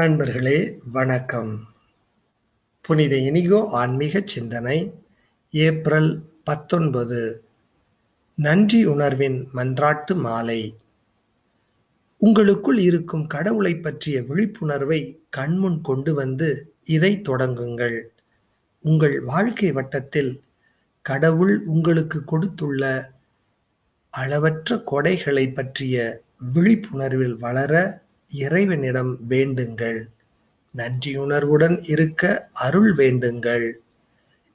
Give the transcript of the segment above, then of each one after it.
நண்பர்களே வணக்கம். புனித இனிகோ ஆன்மீக சிந்தனை ஏப்ரல் பத்தொன்பது. நன்றி உணர்வின் மன்றாட்டு மாலை. உங்களுக்குள் இருக்கும் கடவுளை பற்றிய விழிப்புணர்வை கண்முன் கொண்டு வந்து இதை தொடங்குங்கள். உங்கள் வாழ்க்கை வட்டத்தில் கடவுள் உங்களுக்கு கொடுத்துள்ள அளவற்ற கொடைகளை பற்றிய விழிப்புணர்வில் வளர இறைவனிடம் வேண்டுங்கள். நன்றியுணர்வுடன் இருக்க அருள் வேண்டுங்கள்.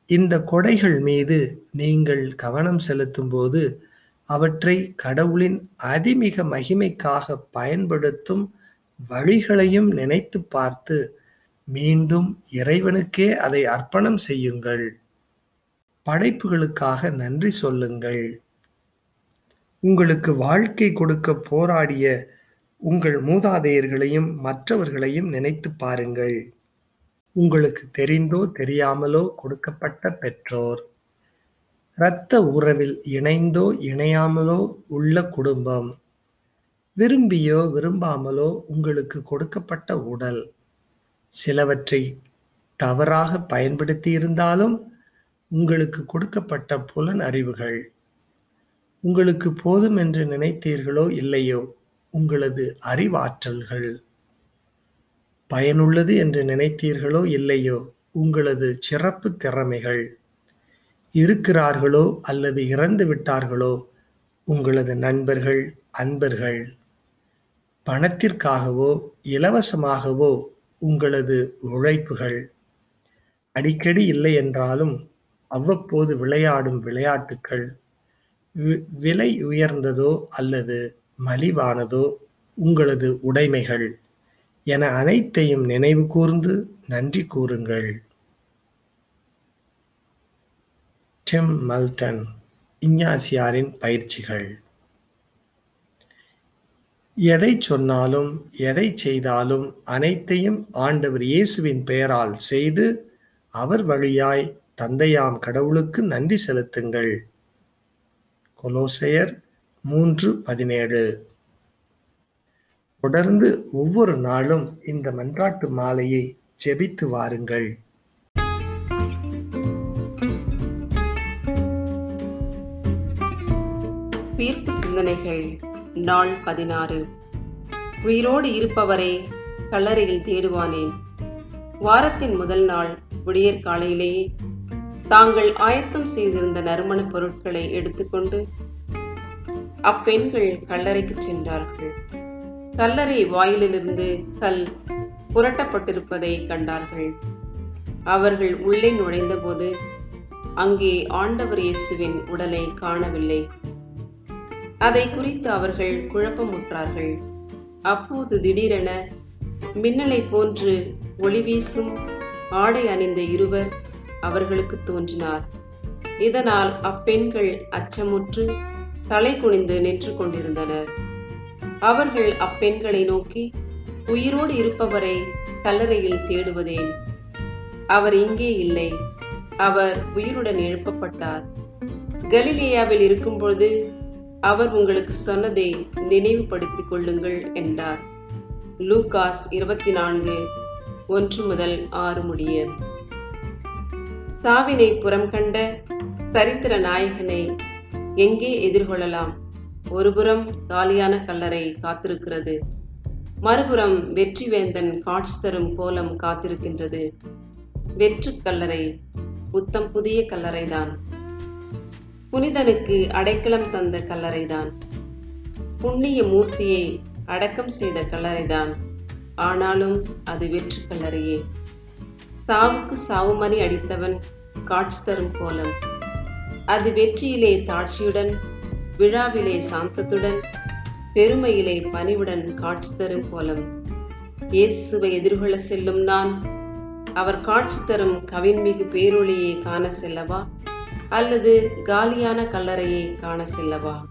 இந்த கொடைகள் மீது நீங்கள் கவனம் செலுத்தும்போது அவற்றை கடவுளின் அதிமிக மகிமைக்காக பயன்படுத்தும் வழிகளையும் நினைத்து பார்த்து மீண்டும் இறைவனுக்கே அதை அர்ப்பணம் செய்யுங்கள். படைப்புகளுக்காக நன்றி சொல்லுங்கள். உங்களுக்கு வாழ்க்கை கொடுக்க போராடிய உங்கள் மூதாதையர்களையும் மற்றவர்களையும் நினைத்து பாருங்கள். உங்களுக்கு தெரிந்தோ தெரியாமலோ கொடுக்கப்பட்ட பெற்றோர். இரத்த உறவில் இணைந்தோ இணையாமலோ உள்ள குடும்பம். விரும்பியோ விரும்பாமலோ உங்களுக்கு கொடுக்கப்பட்ட உடல். சிலவற்றை தவறாக பயன்படுத்தி இருந்தாலும் உங்களுக்கு கொடுக்கப்பட்ட புலன் அறிவுகள். உங்களுக்கு போதும் என்று நினைத்தீர்களோ இல்லையோ? உங்களது அறிவாற்றல்கள் பயனுள்ளது என்று நினைத்தீர்களோ இல்லையோ உங்களது சிறப்பு திறமைகள் இருக்கிறார்களோ அல்லது இறந்து விட்டார்களோ உங்களது நண்பர்கள் அன்பர்கள் பணத்திற்காகவோ இலவசமாகவோ உங்களது உழைப்புகள். அடிக்கடி இல்லை என்றாலும் அவ்வப்போது விளையாடும் விளையாட்டுக்கள் விலை உயர்ந்ததோ அல்லது மலிவானதோ உங்களது உடைமைகள் என அனைத்தையும் நினைவு கூர்ந்து நன்றி கூறுங்கள். டிம் மல்டன் இஞ்ஞாசியாரின் பயிற்சிகள். எதை சொன்னாலும் எதை செய்தாலும் அனைத்தையும் ஆண்டவர் இயேசுவின் பெயரால் செய்து அவர் வழியாய் தந்தையாம் கடவுளுக்கு நன்றி செலுத்துங்கள். கொலோசையர் மூன்று பதினேழு. தொடர்ந்து ஒவ்வொரு நாளும் இந்த மன்றாட்டு மாலையை ஜெபித்து வாருங்கள். தீர்ப்பு சிந்தனைகள் நாள் பதினாறு. உயிரோடு இருப்பவரை கல்லறையில் தேடுவானேன் வாரத்தின் முதல் நாள் விடியற் காலையிலேயே தாங்கள் ஆயத்தம் செய்திருந்த நறுமண பொருட்களை எடுத்துக்கொண்டு அப்பெண்கள் கல்லறைக்கு சென்றார்கள். கல்லறை வாயிலிலிருந்து கல் புரட்டப்பட்டிருப்பதை கண்டார்கள். அவர்கள் உள்ளே நுழைந்தபோது அங்கே ஆண்டவர் இயேசுவின் உடலை காணவில்லை. அதை குறித்து அவர்கள் குழப்பமுற்றார்கள். அப்போது திடீரென மின்னலை போன்று ஒளி வீசும் ஆடை அணிந்த இருவர் அவர்களுக்கு தோன்றினார். இதனால் அப்பெண்கள் அச்சமுற்று தலை குனிந்து நின்று கொண்டிருந்தனர். அவர்கள் அப்பெண்களை நோக்கி உயிரோடு இருப்பவரை கல்லறையில் தேடுவதேன். அவர் இங்கே இல்லை. அவர் உயிருடன் எழுப்பப்பட்டார். கலிலேயாவில் இருக்கும்பொழுது அவர் உங்களுக்கு சொன்னதை நினைவுபடுத்திக் கொள்ளுங்கள் என்றார். லூகாஸ் இருபத்தி நான்கு ஒன்று முதல் ஆறு முடிய. சாவினை புறம் கண்ட சரித்திர நாயகனை எங்கே எதிர்கொள்ளலாம்? ஒருபுறம் காலியான கல்லறை காத்திருக்கிறது. மறுபுறம் வெற்றிவேந்தன் காட்சி தரும் கோலம் காத்திருக்கின்றது. வெற்று கல்லறை புத்தம் புதிய கல்லறைதான். புனிதனுக்கு அடைக்கலம் தந்த கல்லறைதான். புண்ணிய மூர்த்தியை அடக்கம் செய்த கல்லறைதான். ஆனாலும் அது வெற்று கல்லறையே. சாவுக்கு சாவுமணி அடித்தவன் காட்சி தரும் கோலம். அது வெற்றியிலே தாட்சியுடன் விழாவிலே சாந்தத்துடன் பெருமையிலே பணிவுடன் காட்சி தரும் கோலம். இயேசுவை எதிர்கொள்ள செல்லும் நான் அவர் காட்சி தரும் கவின்மிகு பேரொளியை காண செல்லவா? அல்லது காலியான கல்லறையை காண செல்லவா?